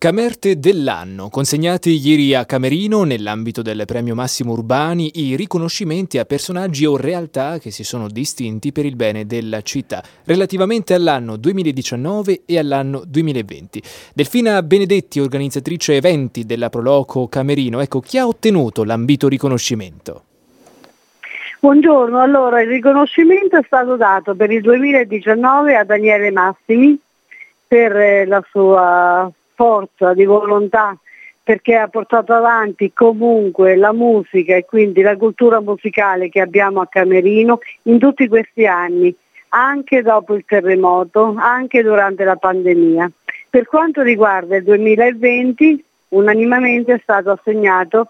Camerte dell'anno, consegnati ieri a Camerino nell'ambito del premio Massimo Urbani i riconoscimenti a personaggi o realtà che si sono distinti per il bene della città, relativamente all'anno 2019 e all'anno 2020. Delfina Benedetti, organizzatrice eventi della Proloco Camerino, ecco chi ha ottenuto l'ambito riconoscimento? Buongiorno, allora il riconoscimento è stato dato per il 2019 a Daniele Massimi per eh, la sua forza di volontà perché ha portato avanti comunque la musica e quindi la cultura musicale che abbiamo a Camerino in tutti questi anni, anche dopo il terremoto, anche durante la pandemia. Per quanto riguarda il 2020, unanimamente è stato assegnato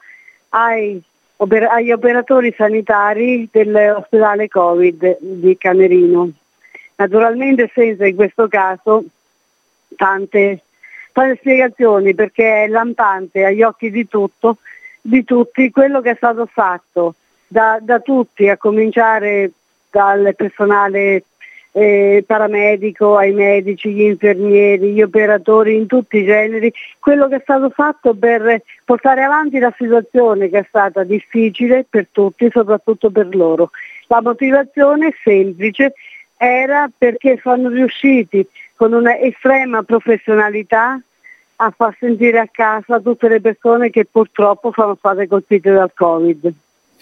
ai, agli operatori sanitari dell'ospedale Covid di Camerino. Naturalmente senza in questo caso tante fare spiegazioni perché è lampante agli occhi di, tutto, di tutti quello che è stato fatto da, da tutti, a cominciare dal personale eh, paramedico, ai medici, gli infermieri, gli operatori in tutti i generi, quello che è stato fatto per portare avanti la situazione che è stata difficile per tutti, soprattutto per loro. La motivazione semplice era perché sono riusciti con una estrema professionalità a far sentire a casa tutte le persone che purtroppo sono state colpite dal Covid.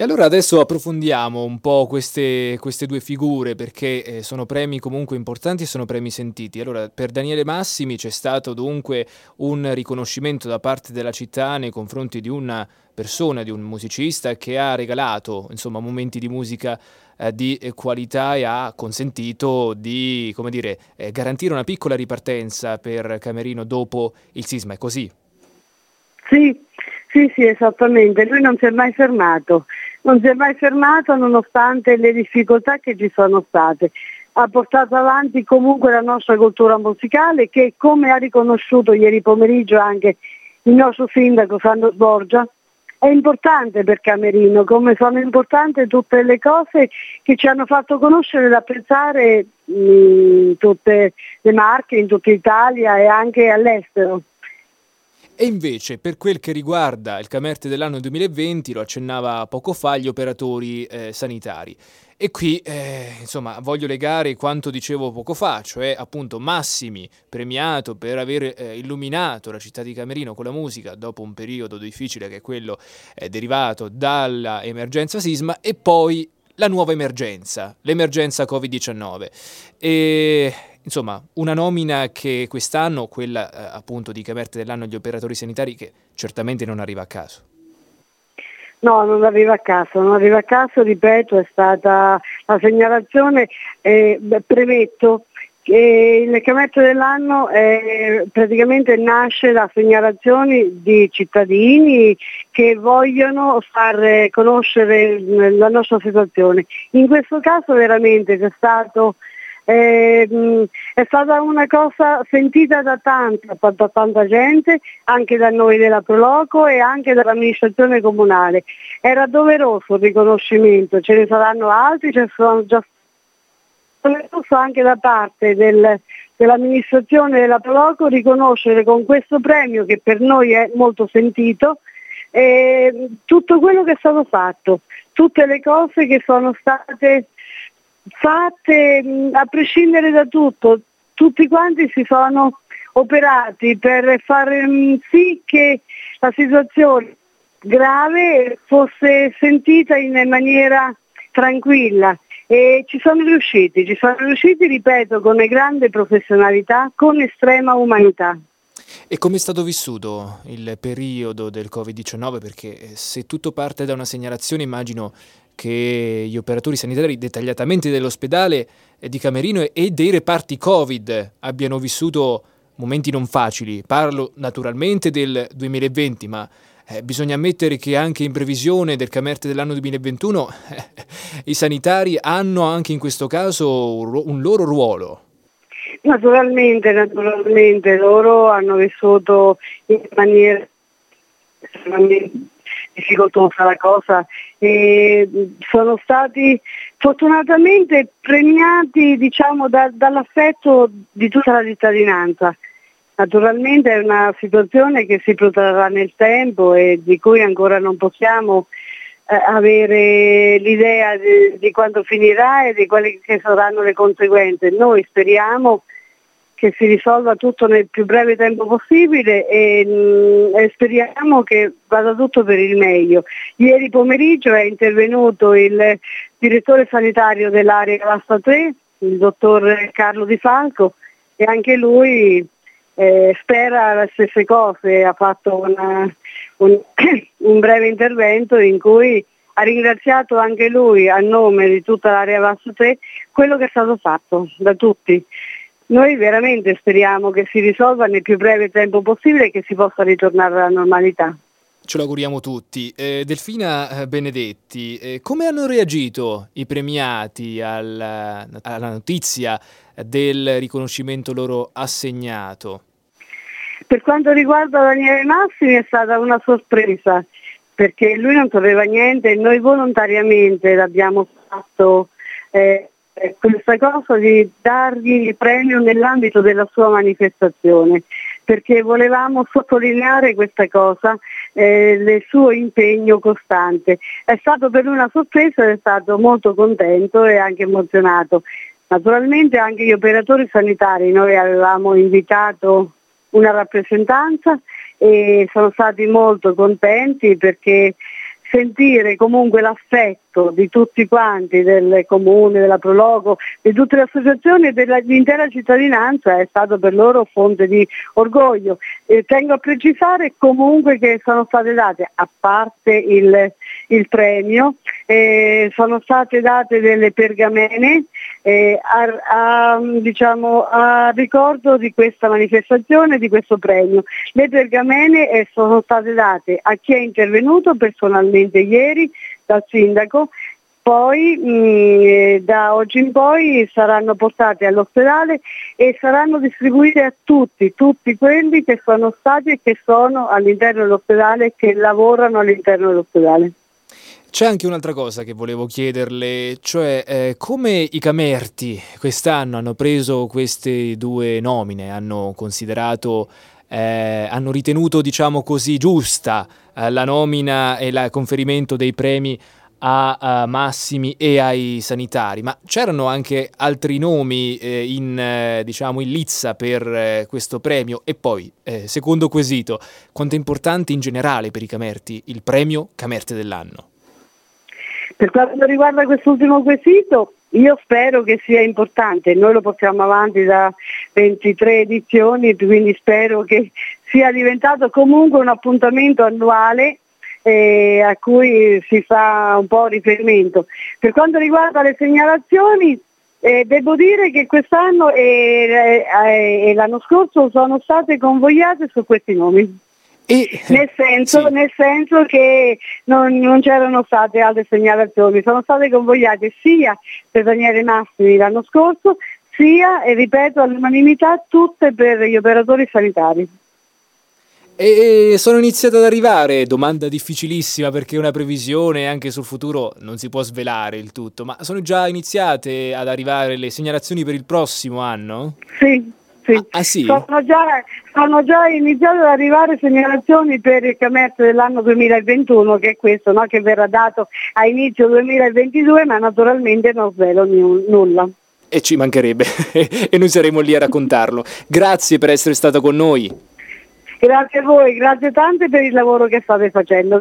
E allora adesso approfondiamo un po' queste, queste due figure perché eh, sono premi comunque importanti e sono premi sentiti. Allora, per Daniele Massimi c'è stato dunque un riconoscimento da parte della città nei confronti di una persona, di un musicista che ha regalato insomma, momenti di musica eh, di qualità e ha consentito di dire, eh, garantire una piccola ripartenza per Camerino dopo il sisma, è così? Sì, sì, sì, esattamente, lui non si è mai fermato, non si è mai fermato nonostante le difficoltà che ci sono state. Ha portato avanti comunque la nostra cultura musicale che come ha riconosciuto ieri pomeriggio anche il nostro sindaco Sandro Borgia, è importante per Camerino, come sono importanti tutte le cose che ci hanno fatto conoscere ed apprezzare in tutte le marche, in tutta Italia e anche all'estero. E invece, per quel che riguarda il Camerte dell'anno 2020, lo accennava poco fa, gli operatori eh, sanitari. E qui, eh, insomma, voglio legare quanto dicevo poco fa, cioè appunto Massimi, premiato per aver eh, illuminato la città di Camerino con la musica dopo un periodo difficile che è quello eh, derivato dall'emergenza sisma, e poi la nuova emergenza, l'emergenza Covid-19. E insomma, una nomina che quest'anno, quella eh, appunto di Camerte dell'anno agli operatori sanitari, che certamente non arriva a caso. No, non arriva a caso, non arriva a caso, ripeto, è stata la segnalazione, eh, premetto che il cametto dell'anno eh, praticamente nasce da segnalazioni di cittadini che vogliono far conoscere la nostra situazione. In questo caso veramente c'è stato eh, è stata una cosa sentita da tanta, da tanta gente, anche da noi della Proloco e anche dall'amministrazione comunale. Era doveroso il riconoscimento, ce ne saranno altri, ce ne sono già doveroso anche da parte del, dell'amministrazione della Proloco riconoscere con questo premio che per noi è molto sentito eh, tutto quello che è stato fatto, tutte le cose che sono state fatte a prescindere da tutto, tutti quanti si sono operati per far sì che la situazione grave fosse sentita in maniera tranquilla e ci sono riusciti, ci sono riusciti, ripeto, con grande professionalità, con estrema umanità. E come è stato vissuto il periodo del Covid-19? Perché se tutto parte da una segnalazione immagino che gli operatori sanitari dettagliatamente dell'ospedale di Camerino e dei reparti Covid abbiano vissuto momenti non facili. Parlo naturalmente del 2020, ma eh, bisogna ammettere che anche in previsione del Camerte dell'anno 2021 eh, i sanitari hanno anche in questo caso un loro ruolo. Naturalmente, naturalmente, loro hanno vissuto in maniera estremamente difficoltosa la cosa e sono stati fortunatamente premiati diciamo, da, dall'affetto di tutta la cittadinanza Naturalmente è una situazione che si protrarrà nel tempo e di cui ancora non possiamo eh, avere l'idea di, di, quando finirà e di quali saranno le conseguenze. Noi speriamo si risolva tutto nel più breve tempo possibile e, mm, e, speriamo che vada tutto per il meglio. Ieri pomeriggio è intervenuto il direttore sanitario dell'area Vasta 3, il dottor Carlo Di Falco, e anche lui eh, spera le stesse cose, ha fatto una, un, un, breve intervento in cui ha ringraziato anche lui a nome di tutta l'area Vasto 3 quello che è stato fatto da tutti. Noi veramente speriamo che si risolva nel più breve tempo possibile e che si possa ritornare alla normalità. Ce lo auguriamo tutti. Eh, Delfina eh, Benedetti, eh, come hanno reagito i premiati al, alla notizia del riconoscimento loro assegnato? Per quanto riguarda Daniele Massimi è stata una sorpresa perché lui non sapeva niente e noi volontariamente l'abbiamo fatto eh, questa cosa di dargli il premio nell'ambito della sua manifestazione perché volevamo sottolineare questa cosa, eh, il suo impegno costante. È stato per una sorpresa ed è stato molto contento e anche emozionato. Naturalmente anche gli operatori sanitari, noi avevamo invitato una rappresentanza e sono stati molto contenti perché sentire comunque l'affetto di tutti quanti, del comune, della Prologo, di tutte le associazioni e dell'intera cittadinanza è stato per loro fonte di orgoglio. E tengo a precisare comunque che sono state date, a parte il, il premio, eh, sono state date delle pergamene eh, a, a, diciamo, a, ricordo di questa manifestazione, di questo premio. Le pergamene eh, sono state date a chi è intervenuto personalmente ieri dal sindaco poi mh, mm, da oggi in poi saranno portate all'ospedale e saranno distribuite a tutti, tutti quelli che sono stati e che sono all'interno dell'ospedale e che lavorano all'interno dell'ospedale. C'è anche un'altra cosa che volevo chiederle, cioè eh, come i Camerti quest'anno hanno preso queste due nomine, hanno considerato, eh, hanno ritenuto diciamo così giusta eh, la nomina e il conferimento dei premi a, a, Massimi e ai sanitari, ma c'erano anche altri nomi eh, in, eh, diciamo in lizza per eh, questo premio? E poi, eh, secondo quesito, quanto è importante in generale per i Camerti il premio Camerte dell'anno? Per quanto riguarda quest'ultimo quesito, io spero che sia importante, noi lo portiamo avanti da 23 edizioni, quindi spero che sia diventato comunque un appuntamento annuale eh, a cui si fa un po' riferimento. Per quanto riguarda le segnalazioni, eh, devo dire che quest'anno e, e, e l'anno scorso sono state convogliate su questi nomi. E, nel, senso, sì. nel, senso, che non, non, c'erano state altre segnalazioni, sono state convogliate sia per Daniele Massimi l'anno scorso, sia, e ripeto, all'unanimità tutte per gli operatori sanitari. E sono iniziate ad arrivare, domanda difficilissima perché è una previsione anche sul futuro non si può svelare il tutto, ma sono già iniziate ad arrivare le segnalazioni per il prossimo anno? Sì, sì. Ah, ah, sì? Sono, già, sono, già, iniziate ad arrivare segnalazioni per il commercio dell'anno 2021, che è questo, no? che verrà dato a inizio 2022, ma naturalmente non svelo n- nulla. E ci mancherebbe, e noi saremo lì a raccontarlo. Grazie per essere stato con noi. Grazie a voi, grazie tante per il lavoro che state facendo.